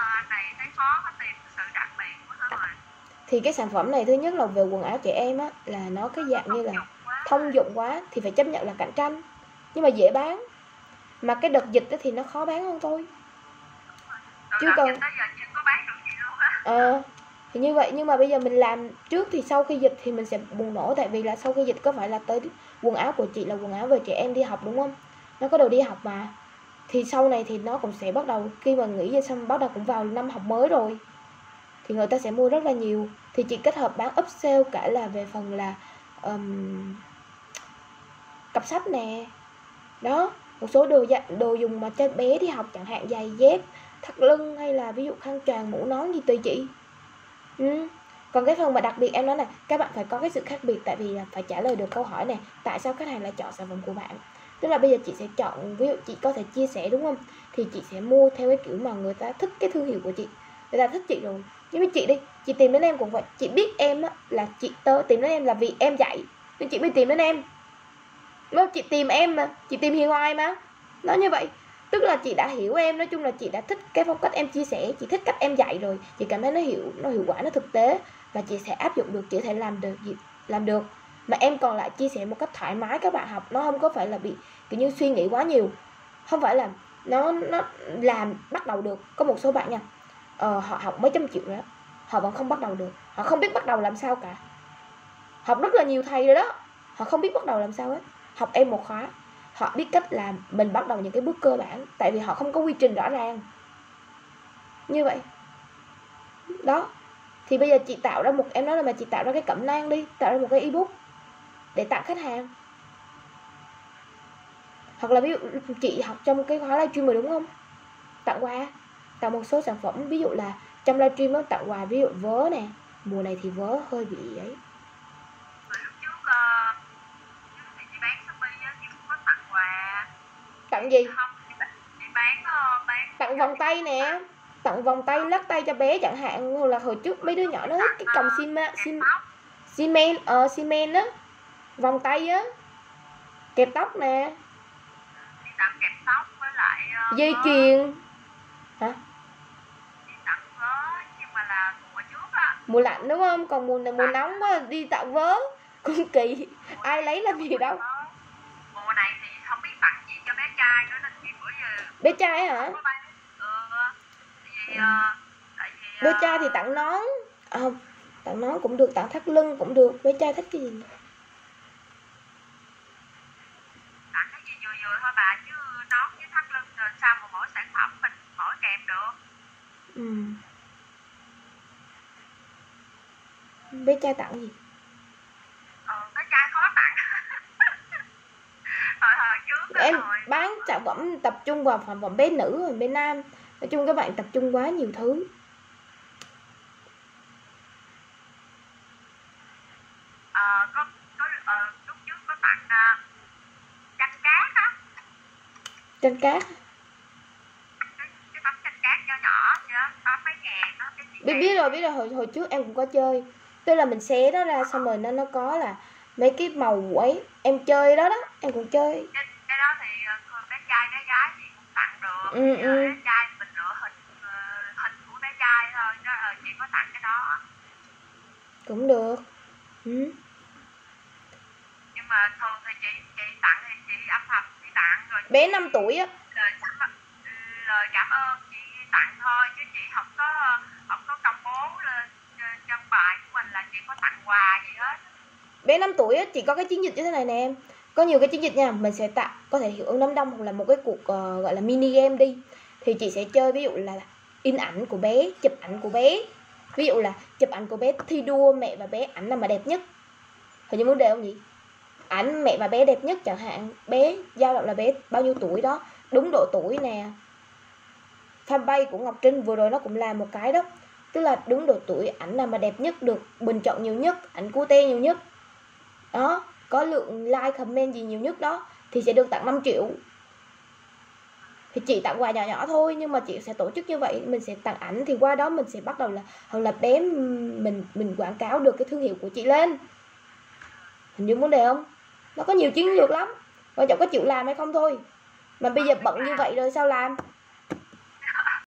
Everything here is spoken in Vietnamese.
anh này thấy khó có tìm sự đặc biệt của nó rồi thì cái sản phẩm này thứ nhất là về quần áo trẻ em á là nó cái dạng như là Thông dụng quá. thì phải chấp nhận là cạnh tranh. Nhưng mà dễ bán. Mà cái đợt dịch thì nó khó bán hơn thôi. Chứ còn- ờ thì như vậy nhưng mà bây giờ mình làm trước thì sau khi dịch thì mình sẽ bùng nổ. Tại vì là sau khi dịch có phải là tới quần áo của chị là quần áo về trẻ em đi học đúng không? Nó có đồ đi học mà thì sau này thì nó cũng sẽ bắt đầu khi mà nghỉ ra xong bắt đầu cũng vào năm học mới rồi. Thì người ta sẽ mua rất là nhiều. Thì chị kết hợp bán upsell cả là về phần là um, cặp sách nè. Đó một số đồ đồ dùng mà cho bé đi học chẳng hạn giày dép thắt lưng hay là ví dụ khăn choàng mũ nón gì tùy chị. Ừ. còn cái phần mà đặc biệt em nói nè các bạn phải có cái sự khác biệt tại vì là phải trả lời được câu hỏi này tại sao khách hàng lại chọn sản phẩm của bạn? Tức là bây giờ chị sẽ chọn, ví dụ chị có thể chia sẻ đúng không? Thì chị sẽ mua theo cái kiểu mà người ta thích cái thương hiệu của chị. Người ta thích chị rồi. Nhưng mà chị đi, chị tìm đến em cũng vậy. Chị biết em á, là chị tớ, tìm đến em là vì em dạy. Nên chị mới tìm đến em. Đúng chị tìm em mà, chị tìm hiền hoài mà. Nó như vậy. Tức là chị đã hiểu em, nói chung là chị đã thích cái phong cách em chia sẻ, chị thích cách em dạy rồi. Chị cảm thấy nó hiệu nó hiệu quả, nó thực tế. Và chị sẽ áp dụng được, chị có thể làm được gì, làm được mà em còn lại chia sẻ một cách thoải mái các bạn học nó không có phải là bị kiểu như suy nghĩ quá nhiều. Không phải là nó nó làm bắt đầu được. Có một số bạn nha ờ, họ học mấy trăm triệu rồi đó họ vẫn không bắt đầu được. Họ không biết bắt đầu làm sao cả. Học rất là nhiều thầy rồi đó họ không biết bắt đầu làm sao hết. Học em một khóa họ biết cách làm mình bắt đầu những cái bước cơ bản tại vì họ không có quy trình rõ ràng. Như vậy. Đó. Thì bây giờ chị tạo ra một em nói là mà chị tạo ra cái cẩm nang đi tạo ra một cái ebook để tặng khách hàng hoặc là ví dụ chị học trong cái khóa livestream rồi đúng không tặng quà tặng một số sản phẩm ví dụ là trong livestream nó tặng quà ví dụ vớ nè mùa này thì vớ hơi bị ấy ờ, tặng gì bán, bán ờ, tặng vòng tay nè tặng vòng tay lắc tay cho bé chẳng hạn hoặc là hồi trước mấy đứa nhỏ nó thích cái còng xi tóc xi men ờ xi men á vòng tay á. Kẹp tóc nè. Kẹp tóc với lại ờ, dây chuyền. Hả? Mùa trước á. Mùa lạnh đúng không? Còn mùa này mùa nóng quá đi tặng vớ cũng kỳ. Ai lấy làm gì đâu. mùa này thì không biết tặng gì cho bé trai nữa nên chị bữa giờ bé trai hả? Ừ. Ờ, vì bé ờ, trai thì tặng nón. À, không tặng nón cũng được tặng thắt lưng cũng được. Bé trai thích cái gì tặng cái gì vừa vừa thôi bà chứ nón với thắt lưng rồi sao mà mỗi sản phẩm mình mỗi kèm được ừ. bé trai tặng gì? Ờ bé trai khó tặng. Hồi hồi trước em hồi bán sản phẩm tập trung vào sản phẩm bé nữ và bé nam. Nói chung các bạn tập trung quá nhiều thứ. Ờ có có ờ, lúc trước có tặng uh, chanh cát á. Trên cát cái, cái tấm chanh cát nhỏ nhỏ vậy đó tám mấy ngàn đó cái chị biết biết rồi biết rồi. Hồi hồi trước em cũng có chơi. Tức là mình xé nó ra xong rồi nó nó có là mấy cái màu ấy. Em chơi đó đó em cũng chơi. Cái, cái đó thì ờ, bé trai bé gái thì cũng tặng được. Ừ, ừ. bé trai mình lựa hình ờ, hình của bé trai thôi. Đó ờ, chị có tặng cái đó. Cũng được. Ừ. nhưng mà thường thì chị chị tặng thì chị âm thầm chị tặng rồi bé 5 tuổi á lời cảm lời cảm ơn chị tặng thôi chứ chị không có không có công bố lên ờ, trong bài của mình là chị có tặng quà gì hết bé 5 tuổi á chỉ có cái chiến dịch như thế này nè em. Có nhiều cái chiến dịch nha mình sẽ tạo có thể hiệu ứng đám đông hoặc là một cái cuộc uh, gọi là mini game đi. Thì chị sẽ chơi ví dụ là in ảnh của bé chụp ảnh của bé. Ví dụ là chụp ảnh của bé thi đua mẹ và bé ảnh nào mà đẹp nhất. Hình như vấn đề không nhỉ? Ảnh mẹ và bé đẹp nhất chẳng hạn. Bé dao động là bé bao nhiêu tuổi đó. Đúng độ tuổi nè. Fanpage của Ngọc Trinh vừa rồi nó cũng làm một cái đó. Tức là đúng độ tuổi ảnh nào mà đẹp nhất được bình chọn nhiều nhất ảnh cute nhiều nhất đó, có lượng like, comment gì nhiều nhất đó, thì sẽ được tặng 5 triệu. Thì chị tặng quà nhỏ nhỏ thôi, nhưng mà chị sẽ tổ chức như vậy, mình sẽ tặng ảnh, thì qua đó mình sẽ bắt đầu là, hoặc là bé mình mình quảng cáo được cái thương hiệu của chị lên. Hình như vấn đề không? Nó có nhiều chiến lược lắm, quan trọng có chịu làm hay không thôi. Mà bây giờ bận như vậy rồi sao làm?